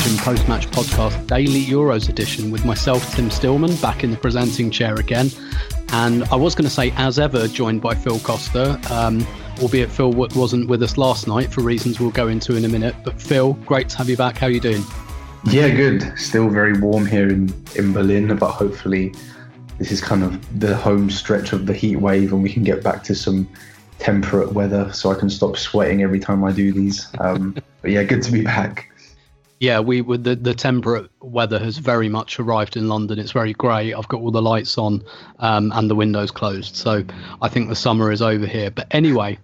To the Arsenal Vision post match podcast, daily Euros edition, with myself, Tim Stillman, back in the presenting chair again. And I was going to say, as ever, joined by Phil Costa, um, albeit Phil wasn't with us last night for reasons we'll go into in a minute. But Phil, great to have you back. How are you doing? Yeah, good. Still very warm here in, in Berlin, but hopefully this is kind of the home stretch of the heat wave and we can get back to some temperate weather so I can stop sweating every time I do these. Um, but yeah, good to be back. Yeah, we with the the temperate weather has very much arrived in London. It's very grey. I've got all the lights on um, and the windows closed, so I think the summer is over here. But anyway,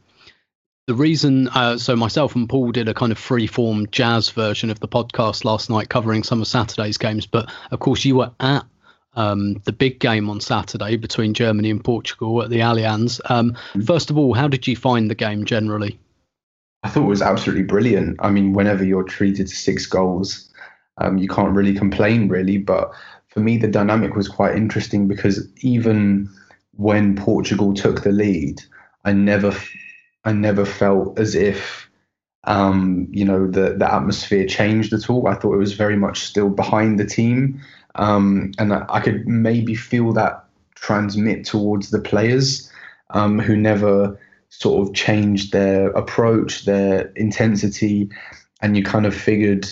the reason uh, so myself and Paul did a kind of free form jazz version of the podcast last night, covering some of Saturday's games. But of course, you were at um, the big game on Saturday between Germany and Portugal at the Allianz. Um, first of all, how did you find the game generally? I thought it was absolutely brilliant. I mean, whenever you're treated to six goals, um, you can't really complain, really. But for me, the dynamic was quite interesting because even when Portugal took the lead, I never, I never felt as if, um, you know, the the atmosphere changed at all. I thought it was very much still behind the team, um, and I, I could maybe feel that transmit towards the players um, who never sort of changed their approach, their intensity, and you kind of figured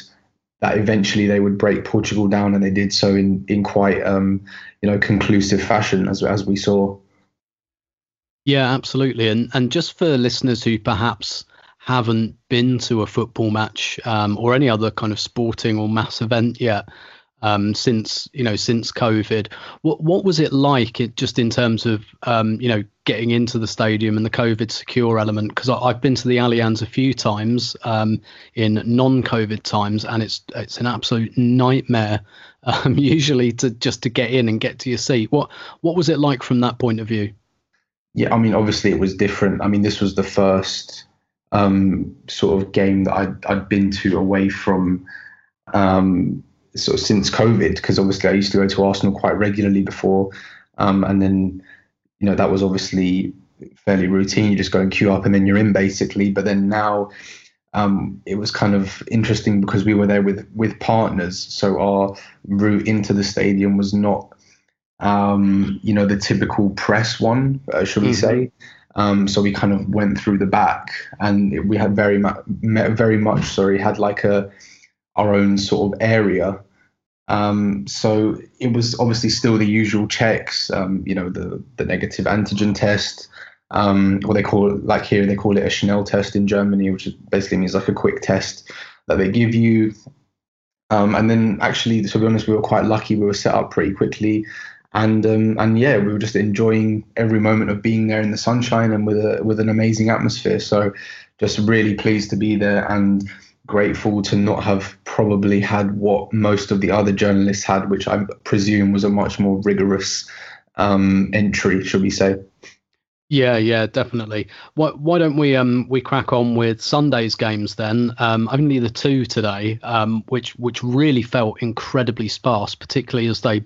that eventually they would break Portugal down, and they did so in in quite um, you know conclusive fashion as as we saw. Yeah, absolutely, and and just for listeners who perhaps haven't been to a football match um, or any other kind of sporting or mass event yet, um, since you know since COVID. What what was it like? It just in terms of um, you know getting into the stadium and the COVID secure element. Because I've been to the Allianz a few times um, in non-COVID times, and it's it's an absolute nightmare. Um, usually to just to get in and get to your seat. What what was it like from that point of view? Yeah, I mean, obviously it was different. I mean, this was the first um, sort of game that I'd, I'd been to away from um, sort of since COVID, because obviously I used to go to Arsenal quite regularly before, um, and then you know that was obviously fairly routine. You just go and queue up, and then you're in basically. But then now um, it was kind of interesting because we were there with with partners, so our route into the stadium was not um, you know the typical press one, uh, should we mm-hmm. say? Um, so we kind of went through the back, and we had very much, very much, sorry, had like a our own sort of area. Um, so it was obviously still the usual checks, um, you know, the the negative antigen test, um, what they call it, like here they call it a Schnell test in Germany, which basically means like a quick test that they give you. Um, and then actually, to be honest, we were quite lucky. We were set up pretty quickly, and um, and yeah, we were just enjoying every moment of being there in the sunshine and with a with an amazing atmosphere. So, just really pleased to be there and grateful to not have probably had what most of the other journalists had, which I presume was a much more rigorous um, entry, should we say? Yeah, yeah, definitely. Why, why don't we um we crack on with Sunday's games then? Um, only the two today, um, which which really felt incredibly sparse, particularly as they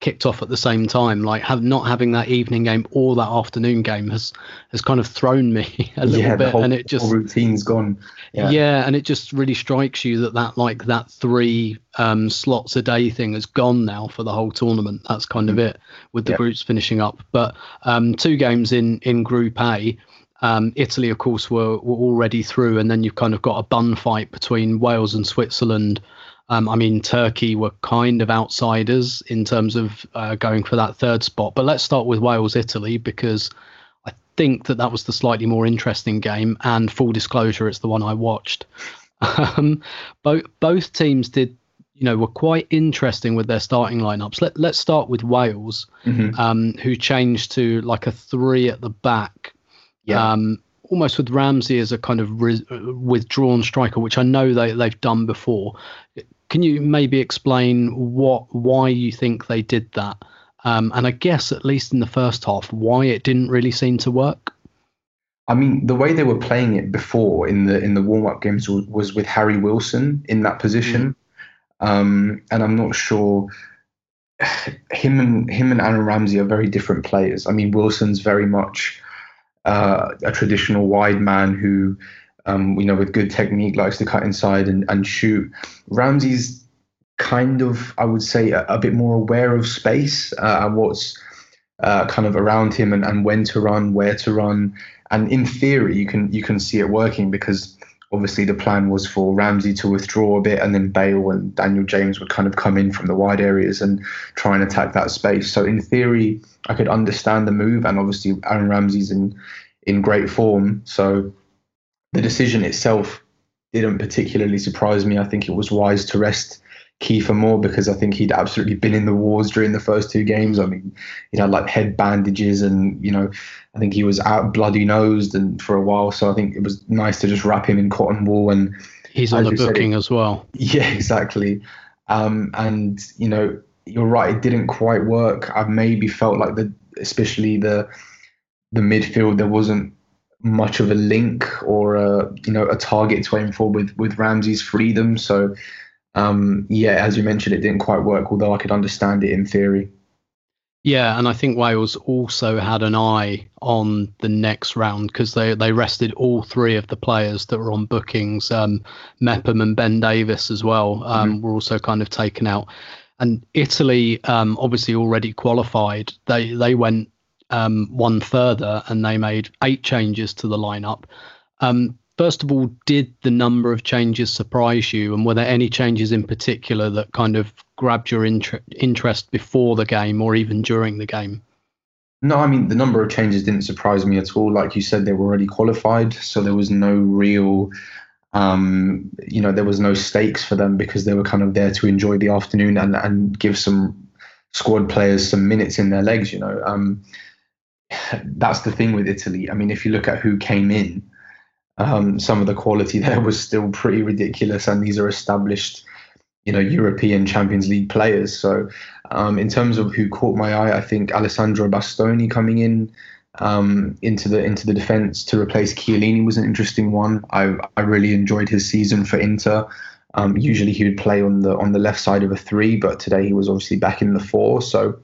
kicked off at the same time. Like have not having that evening game or that afternoon game has has kind of thrown me a little yeah, bit, whole, and it just routine's gone. Yeah. yeah. and it just really strikes you that that like that three um, slots a day thing has gone now for the whole tournament. That's kind mm-hmm. of it with the groups finishing up. But um, two games in in Group A. Um, Italy, of course, were, were already through, and then you've kind of got a bun fight between Wales and Switzerland, um, I mean, Turkey were kind of outsiders in terms of uh, going for that third spot. But let's start with Wales Italy because I think that that was the slightly more interesting game. And full disclosure, it's the one I watched. Um, both both teams did, you know, were quite interesting with their starting lineups. Let Let's start with Wales, mm-hmm. um, who changed to like a three at the back. Yeah. Um, almost with Ramsey as a kind of re- withdrawn striker, which I know they they've done before. Can you maybe explain what why you think they did that? Um, and I guess at least in the first half, why it didn't really seem to work. I mean, the way they were playing it before in the in the warm up games was, was, with Harry Wilson in that position, mm. um, and I'm not sure. Him and him and Aaron Ramsey are very different players. I mean, Wilson's very much uh, a traditional wide man who um, you know, with good technique, likes to cut inside and, and shoot. Ramsey's kind of, I would say, a, a bit more aware of space uh, and what's uh, kind of around him and, and when to run, where to run. And in theory, you can you can see it working because obviously the plan was for Ramsey to withdraw a bit and then Bale and Daniel James would kind of come in from the wide areas and try and attack that space. So in theory, I could understand the move and obviously Aaron Ramsey's in in great form. So the decision itself didn't particularly surprise me. I think it was wise to rest Kieffer Moore because I think he'd absolutely been in the wars during the first two games. I mean, he had like head bandages and, you know, I think he was out bloody nosed and for a while. So I think it was nice to just wrap him in cotton wool and he's on the booking it, as well. Yeah, exactly. Um, and, you know, you're right, it didn't quite work. I maybe felt like the especially the the midfield there wasn't much of a link or a you know a target to aim for with with Ramsey's freedom. So um, yeah, as you mentioned, it didn't quite work. Although I could understand it in theory. Yeah, and I think Wales also had an eye on the next round because they, they rested all three of the players that were on bookings. Um, Mepham and Ben Davies as well um, mm-hmm. were also kind of taken out. And Italy, um, obviously already qualified, they they went um, one further and they made eight changes to the lineup. Um, first of all, did the number of changes surprise you? And were there any changes in particular that kind of grabbed your inter- interest before the game or even during the game? No, I mean, the number of changes didn't surprise me at all. Like you said, they were already qualified. So there was no real, um, you know, there was no stakes for them because they were kind of there to enjoy the afternoon and, and give some squad players some minutes in their legs, you know. Um, that's the thing with Italy. I mean, if you look at who came in, um, some of the quality there was still pretty ridiculous, and these are established, you know, European Champions League players. So, um, in terms of who caught my eye, I think Alessandro Bastoni coming in um, into the into the defence to replace Chiellini was an interesting one. I I really enjoyed his season for Inter. Um, usually he would play on the on the left side of a three, but today he was obviously back in the four. So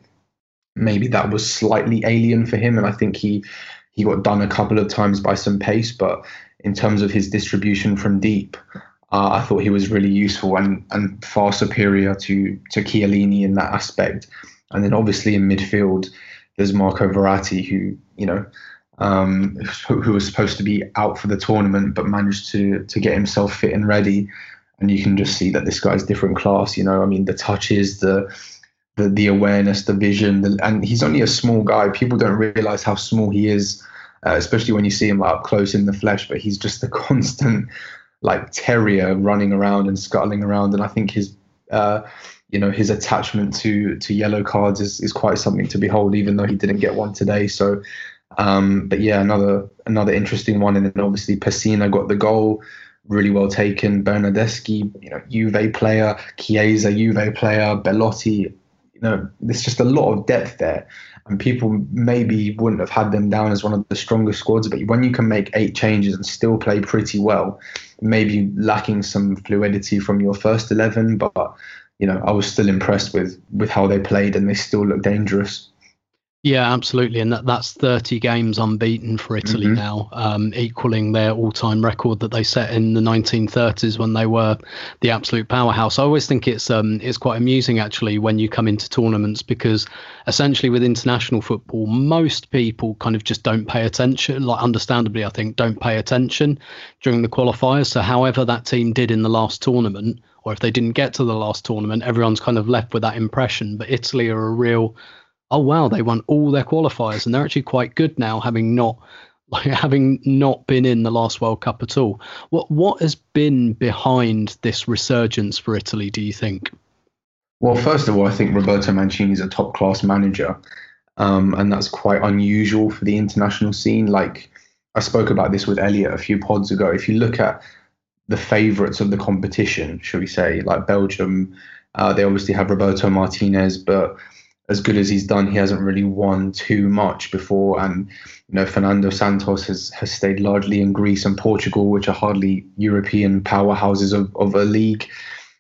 maybe that was slightly alien for him, and I think he he got done a couple of times by some pace. But in terms of his distribution from deep, uh, I thought he was really useful and and far superior to to Chiellini in that aspect. And then obviously in midfield, there's Marco Verratti, who you know. Um, who was supposed to be out for the tournament but managed to to get himself fit and ready and you can just see that this guy's different class you know i mean the touches the the the awareness, the vision, the, and he's only a small guy. People don't realize how small he is, uh, especially when you see him up close in the flesh. But he's just a constant like terrier running around and scuttling around. And I think his uh, you know his attachment to to yellow cards is is quite something to behold, even though he didn't get one today. So. Um, but yeah, another another interesting one, and then obviously Pessina got the goal really well taken. Bernardeschi, you know, Juve player, Chiesa, Juve player, Belotti, know, there's just a lot of depth there. and people maybe wouldn't have had them down as one of the strongest squads. But when you can make eight changes and still play pretty well, maybe lacking some fluidity from your first eleven, but you know I was still impressed with with how they played and they still look dangerous. Yeah, absolutely, and that, that's 30 games unbeaten for Italy mm-hmm. now, um, equaling their all-time record that they set in the 1930s when they were the absolute powerhouse. I always think it's um, it's quite amusing actually when you come into tournaments because essentially with international football, most people kind of just don't pay attention. Like, understandably, I think don't pay attention during the qualifiers. So, however that team did in the last tournament, or if they didn't get to the last tournament, everyone's kind of left with that impression. But Italy are a real oh wow, they won all their qualifiers and they're actually quite good now, having not like having not been in the last World Cup at all. What what has been behind this resurgence for Italy? Do you think? Well, first of all, I think Roberto Mancini is a top class manager, um, and that's quite unusual for the international scene. Like I spoke about this with Elliot a few pods ago. If you look at the favourites of the competition, shall we say, like Belgium, uh, they obviously have Roberto Martinez, but as good as he's done, he hasn't really won too much before. And you know, Fernando Santos has has stayed largely in Greece and Portugal, which are hardly European powerhouses of, of a league.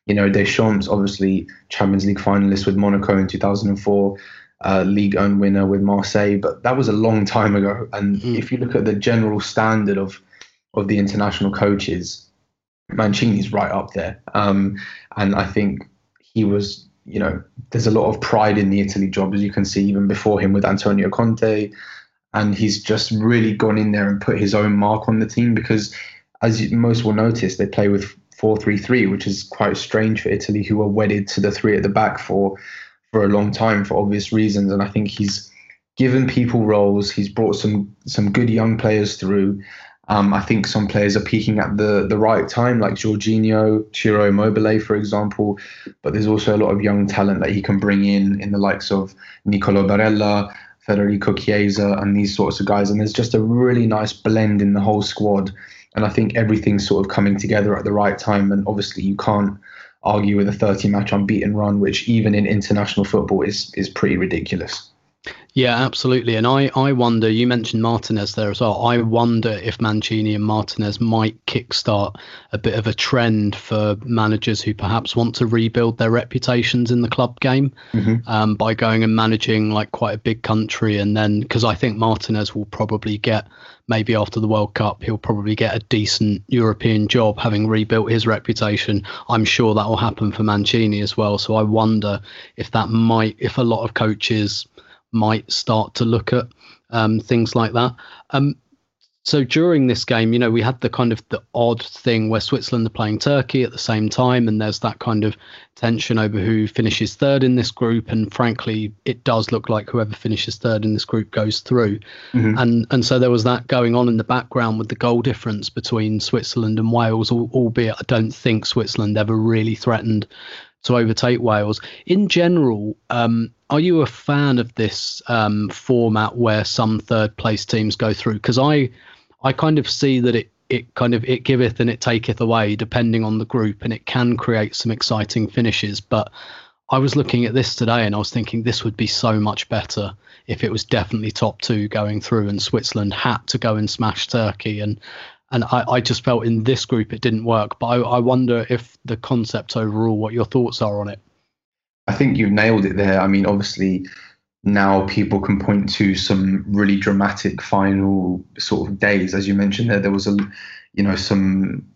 You know, Deschamps, obviously Champions League finalist with Monaco in 2004, uh, League One winner with Marseille, but that was a long time ago. And mm. if you look at the general standard of of the international coaches, Mancini's right up there. Um, and I think he was you know, there's a lot of pride in the Italy job, as you can see even before him with Antonio Conte. And he's just really gone in there and put his own mark on the team because, as most will notice, they play with 4 3 3, which is quite strange for Italy, who are wedded to the three at the back for, for a long time for obvious reasons. And I think he's given people roles, he's brought some, some good young players through. Um, I think some players are peaking at the the right time, like Jorginho, Ciro Immobile, for example. But there's also a lot of young talent that he can bring in, in the likes of Nicolo Barella, Federico Chiesa, and these sorts of guys. And there's just a really nice blend in the whole squad. And I think everything's sort of coming together at the right time. And obviously, you can't argue with a 30 match unbeaten run, which even in international football is is pretty ridiculous. Yeah, absolutely. And I, I wonder, you mentioned Martinez there as well. I wonder if Mancini and Martinez might kickstart a bit of a trend for managers who perhaps want to rebuild their reputations in the club game mm-hmm. um, by going and managing like quite a big country. And then, because I think Martinez will probably get, maybe after the World Cup, he'll probably get a decent European job having rebuilt his reputation. I'm sure that will happen for Mancini as well. So I wonder if that might, if a lot of coaches might start to look at um, things like that. Um, so during this game, you know, we had the kind of the odd thing where Switzerland are playing Turkey at the same time, and there's that kind of tension over who finishes third in this group. And frankly, it does look like whoever finishes third in this group goes through. Mm-hmm. And and so there was that going on in the background with the goal difference between Switzerland and Wales, albeit I don't think Switzerland ever really threatened to overtake Wales. In general, um, are you a fan of this um, format where some third place teams go through? Because I, I kind of see that it it kind of it giveth and it taketh away depending on the group, and it can create some exciting finishes. But I was looking at this today and I was thinking this would be so much better if it was definitely top two going through and Switzerland had to go and smash Turkey and and I, I just felt in this group it didn't work. But I, I wonder if the concept overall, what your thoughts are on it. I think you've nailed it there. I mean, obviously, now people can point to some really dramatic final sort of days, as you mentioned there. There was a, you know, some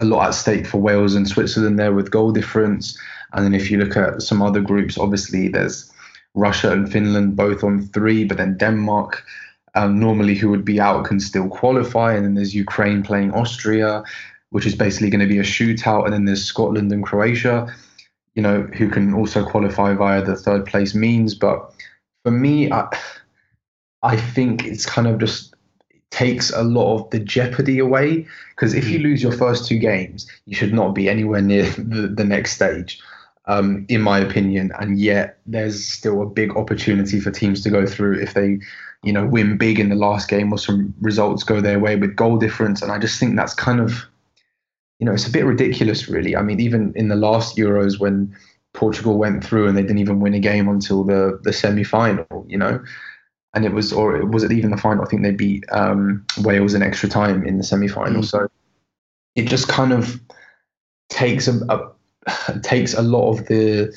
a lot at stake for Wales and Switzerland there with goal difference. And then if you look at some other groups, obviously there's Russia and Finland both on three, but then Denmark um, normally who would be out can still qualify. And then there's Ukraine playing Austria, which is basically going to be a shootout. And then there's Scotland and Croatia, you know, who can also qualify via the third place means. But for me, I, I think it's kind of just takes a lot of the jeopardy away because if you mm. lose your first two games, you should not be anywhere near the, the next stage. Um, in my opinion, and yet there's still a big opportunity for teams to go through if they you know, win big in the last game or some results go their way with goal difference. And I just think that's kind of, you know, it's a bit ridiculous, really. I mean, even in the last Euros when Portugal went through and they didn't even win a game until the the semi final, you know, and it was, or was it even the final? I think they beat um, Wales in extra time in the semi final. Mm. So it just kind of takes a, a takes a lot of the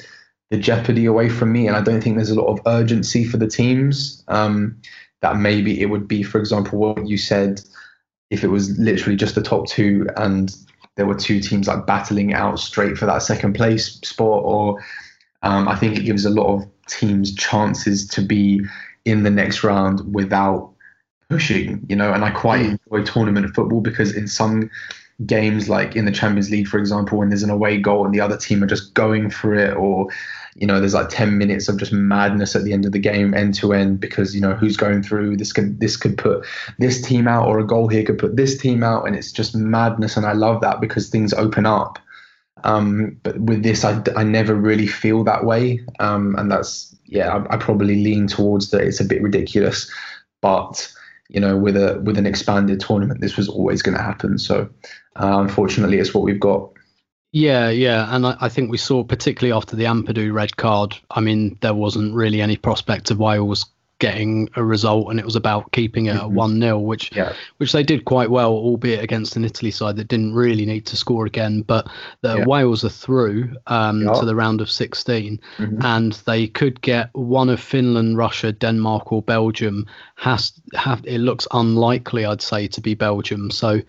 the jeopardy away from me, and I don't think there's a lot of urgency for the teams. Um, that maybe it would be, for example, what you said, if it was literally just the top two and there were two teams like battling out straight for that second place spot, or um, I think it gives a lot of teams chances to be in the next round without pushing, you know. And I quite mm. enjoy tournament football because in some games like in the Champions League, for example, when there's an away goal and the other team are just going for it, or you know, there's like 10 minutes of just madness at the end of the game, end to end, because you know who's going through. This could this could put this team out, or a goal here could put this team out, and it's just madness. And I love that because things open up. Um, but with this, I, I never really feel that way, um, and that's yeah, I, I probably lean towards that. It's a bit ridiculous, but you know, with a with an expanded tournament, this was always going to happen. So, uh, unfortunately, it's what we've got. Yeah, yeah, and I, I, think we saw particularly after the Ampadu red card. I mean, there wasn't really any prospect of Wales getting a result, and it was about keeping it mm-hmm. at one 0 which yeah. which they did quite well, albeit against an Italy side that didn't really need to score again. But the yeah. Wales are through um, yeah. to the round of 16, mm-hmm. and they could get one of Finland, Russia, Denmark, or Belgium. Has have it looks unlikely, I'd say, to be Belgium. So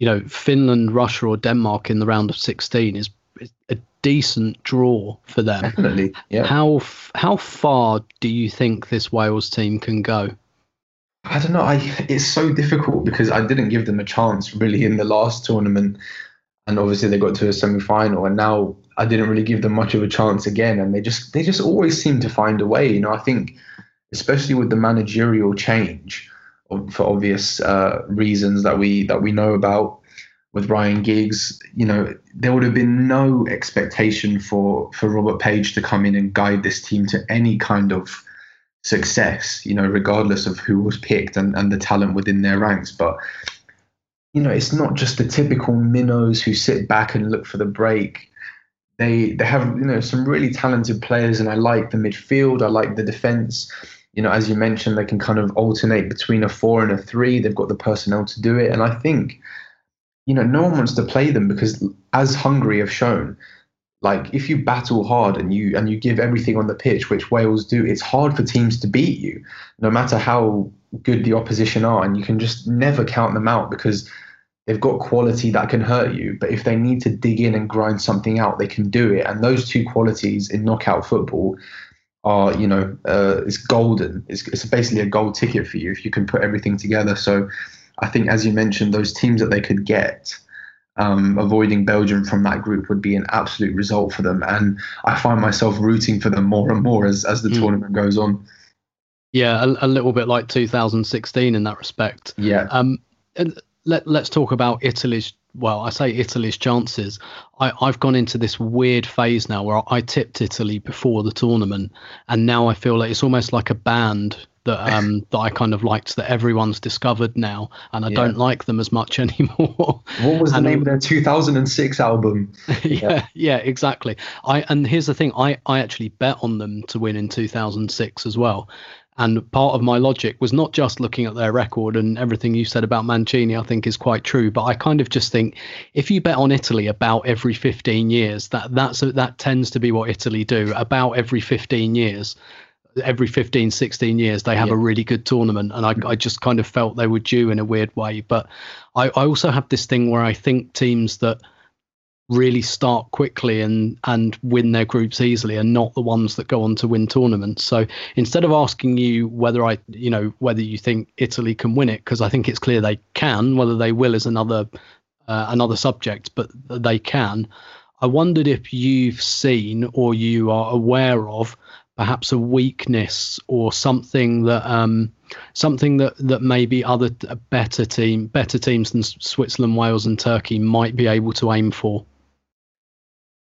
you know, Finland, Russia, or Denmark in the round of 16 is, a decent draw for them. Definitely. Yeah. How how far do you think this Wales team can go? I don't know. I it's so difficult because I didn't give them a chance really in the last tournament, and obviously they got to a semi final, and now I didn't really give them much of a chance again, and they just they just always seem to find a way. You know, I think especially with the managerial change, for obvious uh, reasons that we that we know about with Ryan Giggs, you know, there would have been no expectation for for Robert Page to come in and guide this team to any kind of success, you know, regardless of who was picked and, and the talent within their ranks. But you know, it's not just the typical minnows who sit back and look for the break. They they have you know some really talented players, and I like the midfield. I like the defense you know, as you mentioned, they can kind of alternate between a four and a three. They've got the personnel to do it. And I think, you know, no one wants to play them because as Hungary have shown, like if you battle hard and you and you give everything on the pitch, which Wales do, it's hard for teams to beat you, no matter how good the opposition are, and you can just never count them out because they've got quality that can hurt you. But if they need to dig in and grind something out, they can do it. And those two qualities in knockout football are you know uh, it's golden. It's, it's basically a gold ticket for you if you can put everything together. So I think, as you mentioned, those teams that they could get. Um, avoiding Belgium from that group would be an absolute result for them, and I find myself rooting for them more and more as as the mm. tournament goes on. Yeah, a, a, little bit like 2016 in that respect. Yeah. Um, let let's talk about Italy's well, I say Italy's chances. I, I've gone into this weird phase now where I tipped Italy before the tournament, and now I feel like it's almost like a band that um that I kind of liked that everyone's discovered now, and I yeah. don't like them as much anymore. What was the and, name of their 2006 album? yeah, yeah, yeah, exactly. I and here's the thing, I I actually bet on them to win in 2006 as well, and part of my logic was not just looking at their record and everything you said about Mancini, I think is quite true. But I kind of just think if you bet on Italy about every 15 years, that that's that tends to be what Italy do about every 15 years. Every 15, 16 years, they have yeah. a really good tournament. And I, I just kind of felt they were due in a weird way. But I, I also have this thing where I think teams that really start quickly and and win their groups easily and not the ones that go on to win tournaments so instead of asking you whether i you know whether you think italy can win it because i think it's clear they can whether they will is another uh, another subject but they can i wondered if you've seen or you are aware of perhaps a weakness or something that um, something that that maybe other better team better teams than Switzerland, Wales, and Turkey might be able to aim for.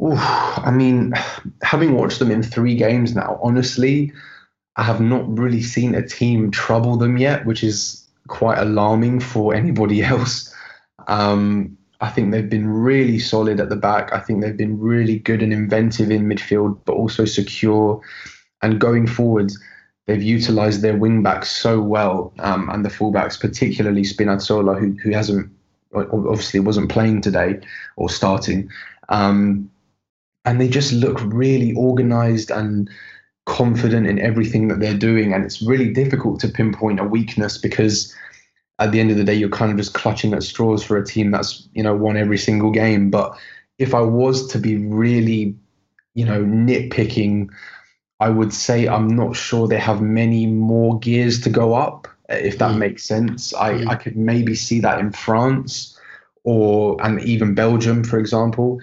Oof, I mean, having watched them in three games now, honestly, I have not really seen a team trouble them yet, which is quite alarming for anybody else. Um, I think they've been really solid at the back. I think they've been really good and inventive in midfield, but also secure. And going forward, they've utilized their wing backs so well, um, and the fullbacks, particularly Spinazzola, who who hasn't obviously wasn't playing today or starting, um, and they just look really organized and confident in everything that they're doing, and it's really difficult to pinpoint a weakness because at the end of the day, you're kind of just clutching at straws for a team that's you know won every single game. But if I was to be really, you know, nitpicking I would say I'm not sure they have many more gears to go up, if that mm. makes sense. I, mm. I could maybe see that in France or and even Belgium, for example.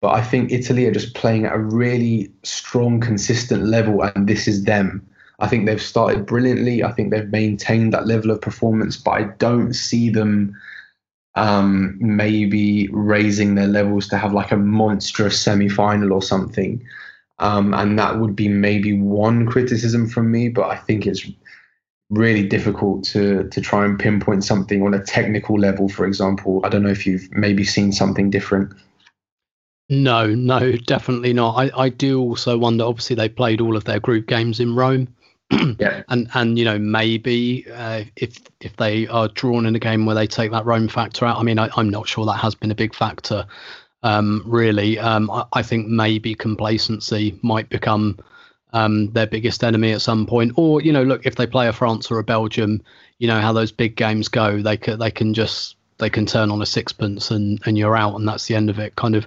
But I think Italy are just playing at a really strong, consistent level, and this is them. I think they've started brilliantly. I think they've maintained that level of performance, but I don't see them um, maybe raising their levels to have like a monstrous semi final or something. Um, and that would be maybe one criticism from me, but I think it's really difficult to to try and pinpoint something on a technical level. For example, I don't know if you've maybe seen something different. No, no, definitely not. I, I do also wonder. Obviously, they played all of their group games in Rome, yeah. And and you know maybe uh, if if they are drawn in a game where they take that Rome factor out. I mean, I, I'm not sure that has been a big factor um, really. Um, I, I, think maybe complacency might become um, their biggest enemy at some point. Or you know, look if they play a France or a Belgium, you know how those big games go. They can they can just they can turn on a sixpence and and you're out, and that's the end of it. Kind of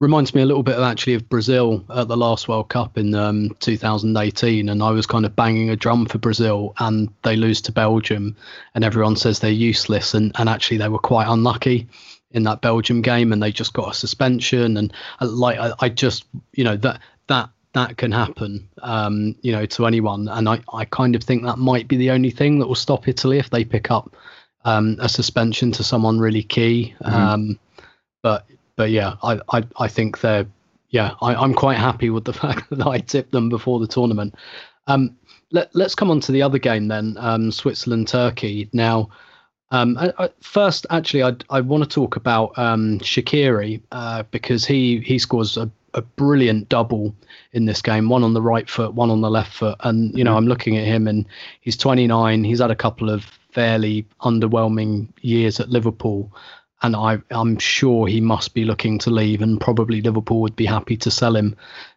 reminds me a little bit of actually of Brazil at the last World Cup in um, 2018, and I was kind of banging a drum for Brazil, and they lose to Belgium, and everyone says they're useless, and and actually they were quite unlucky in that Belgium game, and they just got a suspension. And uh, like I, I just, you know, that that that can happen, um, you know, to anyone. And I, I kind of think that might be the only thing that will stop Italy if they pick up um, a suspension to someone really key. Mm-hmm. Um, but but yeah, I, I I think they're yeah, I, am quite happy with the fact that I tipped them before the tournament. Um, let, us come on to the other game then, um, Switzerland Turkey. Now, um, I, I, first, actually, I, I want to talk about um, Shaqiri uh, because he he scores a, a brilliant double in this game, one on the right foot, one on the left foot, and you know mm-hmm. I'm looking at him and he's 29. He's had a couple of fairly underwhelming years at Liverpool, and I I'm sure he must be looking to leave, and probably Liverpool would be happy to sell him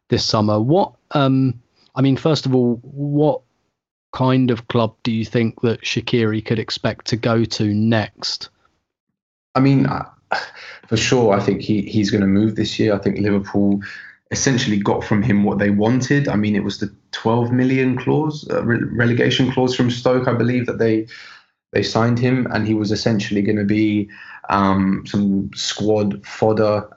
this summer. What um I mean, first of all, what kind of club do you think that Shaqiri could expect to go to next? I mean, for sure, I think he, he's going to move this year. I think Liverpool essentially got from him what they wanted. I mean, it was the 12 million clause, uh, re- relegation clause from Stoke, I believe, that they they signed him, and he was essentially going to be um, some squad fodder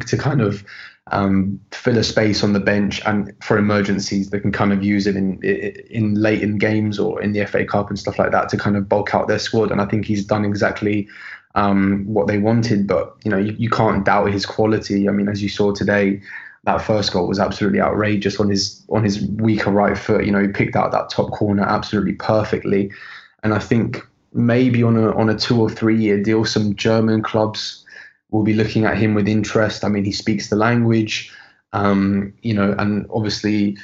to kind of um, fill a space on the bench, and for emergencies, they can kind of use it in in late in games or in the FA Cup and stuff like that to kind of bulk out their squad. And I think he's done exactly um, what they wanted. But you know, you, you can't doubt his quality. I mean, as you saw today, that first goal was absolutely outrageous on his on his weaker right foot. You know, he picked out that top corner absolutely perfectly, and I think maybe on a on a two or three year deal, some German clubs will be looking at him with interest. I mean, he speaks the language, um, you know, and obviously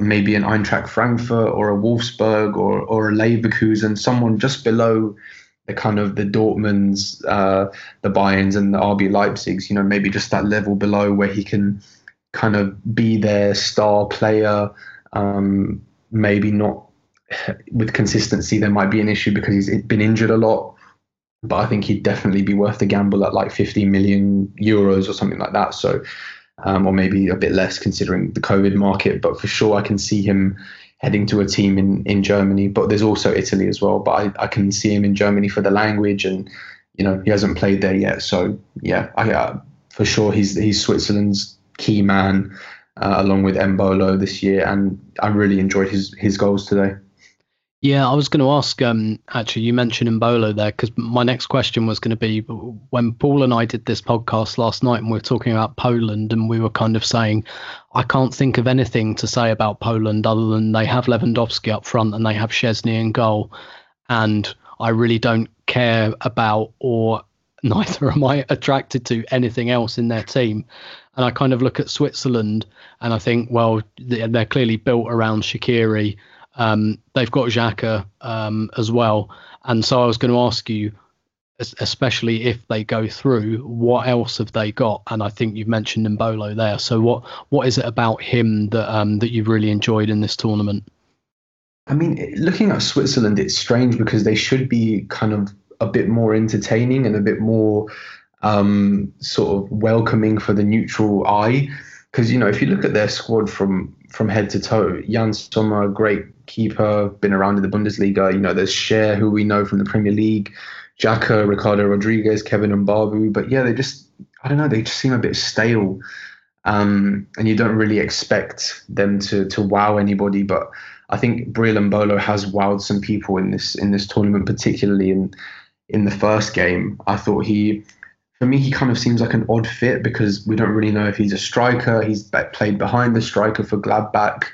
maybe an Eintracht Frankfurt or a Wolfsburg or or a Leverkusen, someone just below the kind of the Dortmunds, uh, the Bayerns, and the RB Leipzigs. You know, maybe just that level below where he can kind of be their star player. Um, maybe not with consistency. There might be an issue because he's been injured a lot but I think he'd definitely be worth the gamble at like 15 million euros or something like that. So, um, or maybe a bit less considering the COVID market. But for sure, I can see him heading to a team in, in Germany. But there's also Italy as well. But I, I can see him in Germany for the language, and you know he hasn't played there yet. So yeah, I, uh, for sure he's he's Switzerland's key man. Uh, along with Embolo this year, and I really enjoyed his his goals today. Yeah, I was going to ask. Um, actually, you mentioned Embolo there because my next question was going to be when Paul and I did this podcast last night, and we were talking about Poland, and we were kind of saying, I can't think of anything to say about Poland other than they have Lewandowski up front and they have Szczesny in goal, and I really don't care about or neither am I attracted to anything else in their team. And I kind of look at Switzerland and I think, well, they're clearly built around Shaqiri Um, they've got Xhaka um, as well, and so I was going to ask you, especially if they go through, what else have they got? And I think you've mentioned Embolo there. So what what is it about him that um, that you've really enjoyed in this tournament? I mean, looking at Switzerland, it's strange because they should be kind of a bit more entertaining and a bit more um, sort of welcoming for the neutral eye. Because you know, if you look at their squad from from head to toe, Yann Sommer, great keeper, been around in the Bundesliga. You know, there's Schär, who we know from the Premier League, Xhaka, Ricardo Rodriguez, Kevin Mbabu. But yeah, they just I don't know, they just seem a bit stale. Um, and you don't really expect them to to wow anybody. But I think Breel Embolo has wowed some people in this in this tournament, particularly in in the first game. I thought he for me, he kind of seems like an odd fit because we don't really know if he's a striker. He's played behind the striker for Gladbach,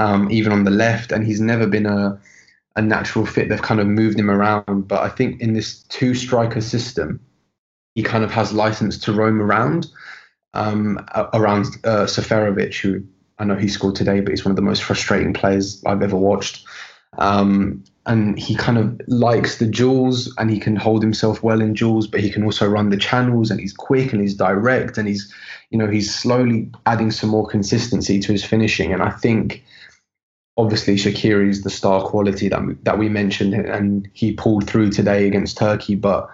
um, even on the left, and he's never been a a natural fit. They've kind of moved him around, but I think in this two striker system, he kind of has license to roam around um, around uh, Seferovic, who I know he scored today, but he's one of the most frustrating players I've ever watched. Um, and he kind of likes the duels and he can hold himself well in duels, but he can also run the channels and he's quick and he's direct and he's, you know, he's slowly adding some more consistency to his finishing. And I think obviously Shaqiri is the star quality that we, that we mentioned and he pulled through today against Turkey, but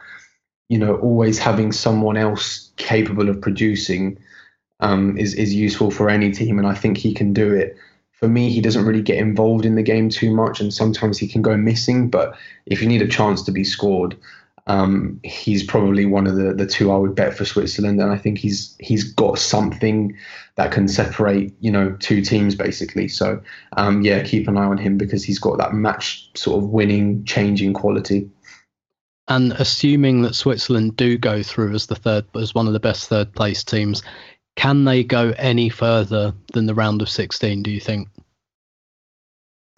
you know, always having someone else capable of producing um, is is useful for any team, and I think he can do it for me, he doesn't really get involved in the game too much, and sometimes he can go missing. But if you need a chance to be scored, um, he's probably one of the, the two I would bet for Switzerland, and I think he's he's got something that can separate you know two teams basically. So um, yeah, keep an eye on him because he's got that match sort of winning, changing quality. And assuming that Switzerland do go through as the third, as one of the best third place teams, can they go any further than the round of 16, do you think?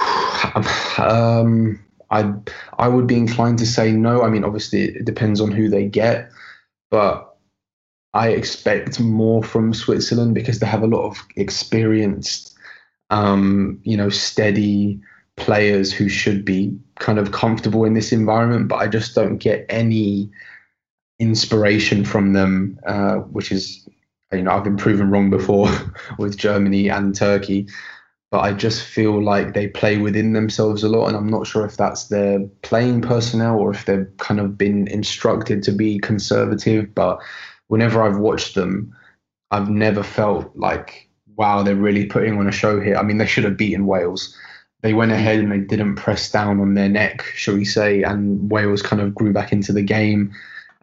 Um, I I would be inclined to say no. I mean, obviously, it depends on who they get, but I expect more from Switzerland because they have a lot of experienced, um, you know, steady players who should be kind of comfortable in this environment. But I just don't get any inspiration from them, uh, which is you know, I've been proven wrong before with Germany and Turkey, but I just feel like they play within themselves a lot, and I'm not sure if that's their playing personnel or if they've kind of been instructed to be conservative. But whenever I've watched them, I've never felt like, wow, they're really putting on a show here. I mean, they should have beaten Wales. They went ahead and they didn't press down on their neck, shall we say, and Wales kind of grew back into the game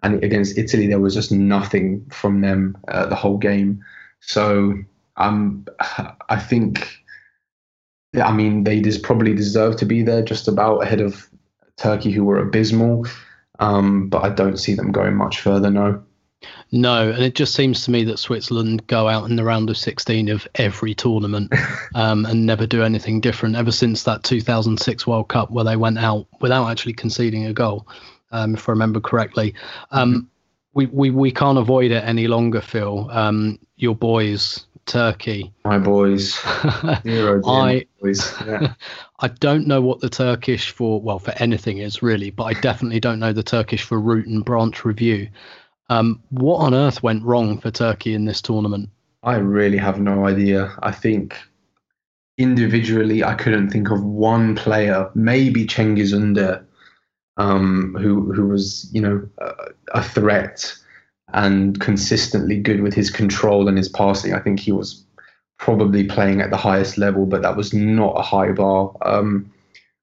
and against Italy there was just nothing from them uh, the whole game. So um, I think, I mean, they just probably deserve to be there just about ahead of Turkey, who were abysmal. Um, but I don't see them going much further. No. No, and it just seems to me that Switzerland go out in the round of 16 of every tournament um, and never do anything different ever since that 2006 World Cup where they went out without actually conceding a goal um, if I remember correctly. Um, mm-hmm. we, we, we can't avoid it any longer, Phil. Um, your boys, Turkey. My boys. Zero I, boys. Yeah. I don't know what the Turkish for, well, for anything is really, but I definitely don't know the Turkish for root and branch review. Um, what on earth went wrong for Turkey in this tournament? I really have no idea. I think individually, I couldn't think of one player, maybe Cengiz Ünder, um, who who was you know a, a, threat and consistently good with his control and his passing. I think he was probably playing at the highest level, but that was not a high bar. Um,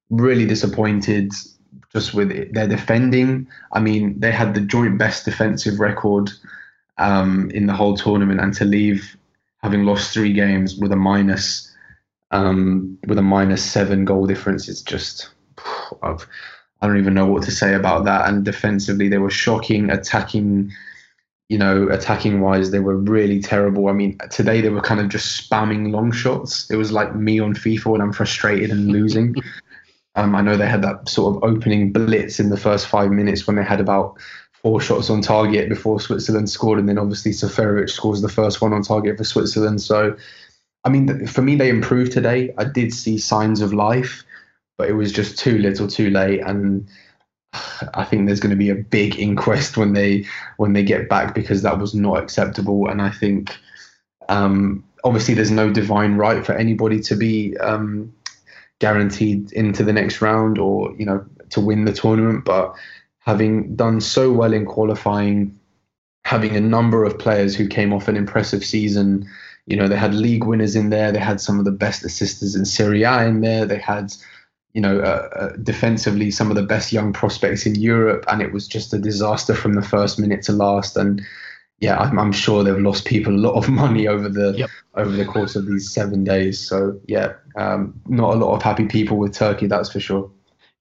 really disappointed just with their defending. I mean, they had the joint best defensive record um, in the whole tournament, and to leave having lost three games with a minus um, with a minus seven goal difference is just. I've, I don't even know what to say about that. And defensively, they were shocking. Attacking, you know, attacking wise, they were really terrible. I mean, today they were kind of just spamming long shots. It was like me on FIFA when I'm frustrated and losing. um, I know they had that sort of opening blitz in the first five minutes when they had about four shots on target before Switzerland scored, and then obviously Seferovic scores the first one on target for Switzerland. So, I mean, for me, they improved today. I did see signs of life but it was just too little, too late, and I think there's going to be a big inquest when they when they get back because that was not acceptable. And I think um, obviously there's no divine right for anybody to be um, guaranteed into the next round or you know to win the tournament. But having done so well in qualifying, having a number of players who came off an impressive season. You know, they had league winners in there. They had some of the best assisters in Serie A in there. They had you know, uh, uh, defensively some of the best young prospects in Europe, and it was just a disaster from the first minute to last. And yeah, I'm, I'm sure they've lost people a lot of money over the yep. over the course of these seven days. So yeah, um, not a lot of happy people with Turkey, that's for sure.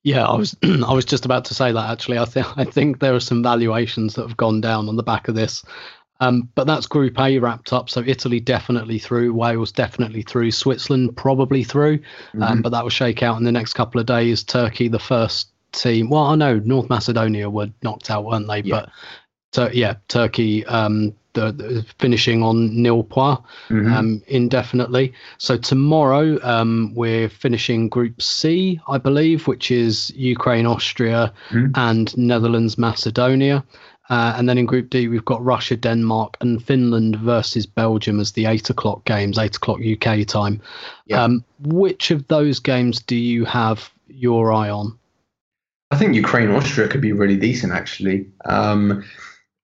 Yeah, I was I was just about to say that actually. I think I think there are some valuations that have gone down on the back of this. Um, but that's Group A wrapped up. So Italy definitely through, Wales definitely through, Switzerland probably through. Um, mm-hmm. Um, but that will shake out in the next couple of days. Turkey, the first team. Well, I know North Macedonia were knocked out, weren't they? Yeah. But so, yeah, Turkey um, the, the, finishing on nil point mm-hmm. um, indefinitely. So tomorrow um, we're finishing Group C, I believe, which is Ukraine, Austria, mm-hmm. and Netherlands, Macedonia. Uh, and then in Group D, we've got Russia, Denmark, and Finland versus Belgium as the eight o'clock games, eight o'clock UK time. Yeah. Um, which of those games do you have your eye on? I think Ukraine, Austria could be really decent actually. Um,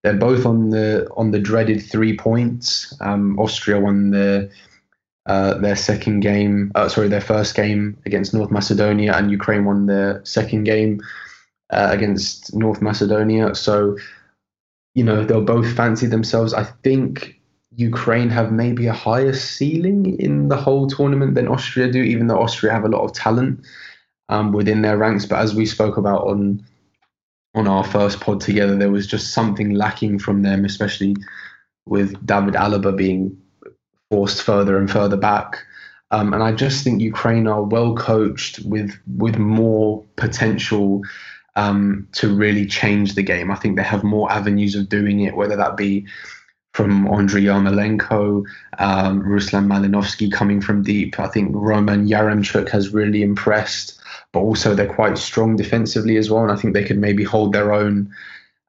they're both on the on the dreaded three points. Um, Austria won the uh, their second game, uh, sorry, their first game against North Macedonia, and Ukraine won their second game uh, against North Macedonia. So you know, they'll both fancy themselves. I think Ukraine have maybe a higher ceiling in the whole tournament than Austria do, even though Austria have a lot of talent um, within their ranks. But as we spoke about on on our first pod together, there was just something lacking from them, especially with David Alaba being forced further and further back. Um, and I just think Ukraine are well coached with with more potential um, to really change the game. I think they have more avenues of doing it, whether that be from Andriy Yarmolenko, um, Ruslan Malinovsky coming from deep. I think Roman Yaremchuk has really impressed, but also they're quite strong defensively as well. And I think they could maybe hold their own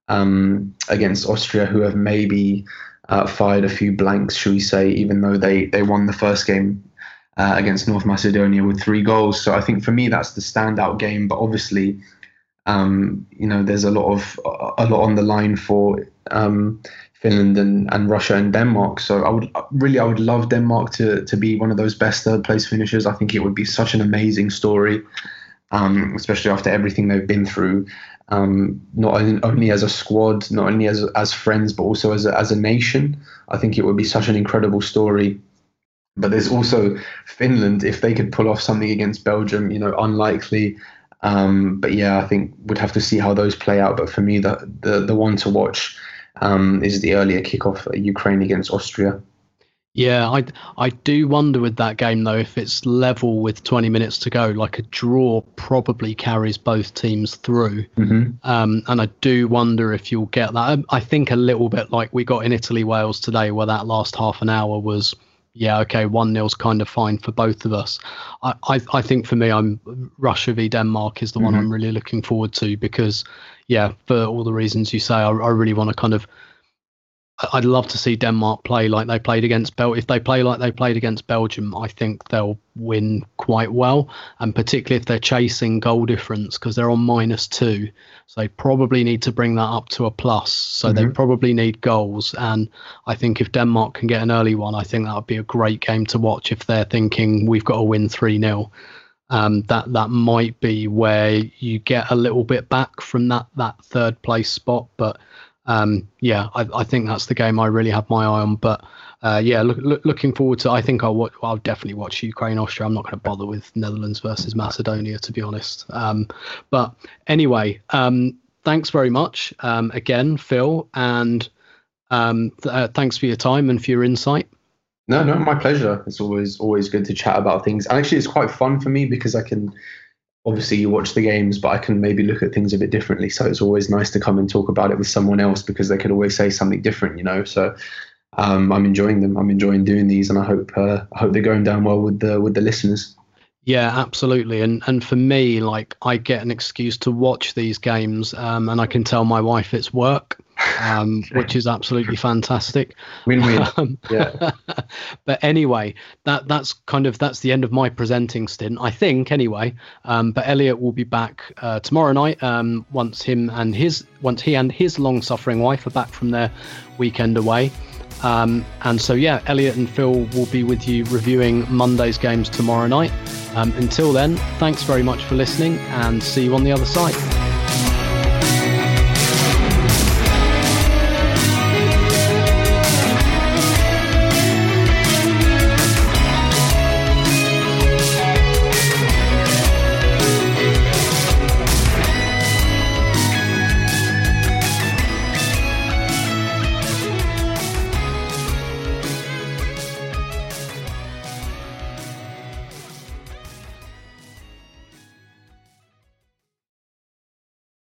um, against Austria, who have maybe uh, fired a few blanks, should we say, even though they, they won the first game uh, against North Macedonia with three goals. So I think for me, that's the standout game. But obviously, um, you know, there's a lot of a lot on the line for um, Finland and, and Russia and Denmark. So I would really, I would love Denmark to to be one of those best third place finishers. I think it would be such an amazing story, um, especially after everything they've been through. Um, not only as a squad, not only as as friends, but also as a, as a nation. I think it would be such an incredible story. But there's also Finland. If they could pull off something against Belgium, you know, unlikely. Um, but yeah, I think we'd have to see how those play out. But for me, the the, the one to watch um, is the earlier kickoff Ukraine against Austria. Yeah, I I do wonder with that game though if it's level with 20 minutes to go, like a draw probably carries both teams through. Mm-hmm. Um, and I do wonder if you'll get that. I think a little bit like we got in Italy Wales today, where that last half an hour was yeah, okay, one nil's kind of fine for both of us. I, I, I think for me, I'm Russia v Denmark is the mm-hmm. one I'm really looking forward to because, yeah, for all the reasons you say, I, I really want to kind of I'd love to see Denmark play like they played against Bel. If they play like they played against Belgium, I think they'll win quite well, and particularly if they're chasing goal difference because they're on minus two, so they probably need to bring that up to a plus. So mm-hmm. they probably need goals, and I think if Denmark can get an early one, I think that would be a great game to watch. If they're thinking we've got to win three 0 um, that that might be where you get a little bit back from that that third place spot, but um, yeah, I, I, think that's the game I really have my eye on. But uh, yeah, look, look, looking forward to. I think I'll I'll definitely watch Ukraine Austria. I'm not going to bother with Netherlands versus Macedonia to be honest. Um, but anyway, um, thanks very much um, again, Phil, and um, th- uh, thanks for your time and for your insight. No, no, my pleasure. It's always always good to chat about things. And actually, it's quite fun for me because I can obviously you watch the games, but I can maybe look at things a bit differently. So it's always nice to come and talk about it with someone else because they could always say something different, you know. So um, I'm enjoying them. I'm enjoying doing these, and I hope uh, I hope they're going down well with the with the listeners. Yeah, absolutely. And and for me, like I get an excuse to watch these games, um, and I can tell my wife it's work, um, which is absolutely fantastic. Win-win. Um, yeah. but anyway, that that's kind of that's the end of my presenting stint, I think. Anyway, um, but Elliot will be back uh, tomorrow night um, once him and his once he and his long-suffering wife are back from their weekend away. Um, and so, yeah, Elliot and Phil will be with you reviewing Monday's games tomorrow night. Um, until then, thanks very much for listening and see you on the other side.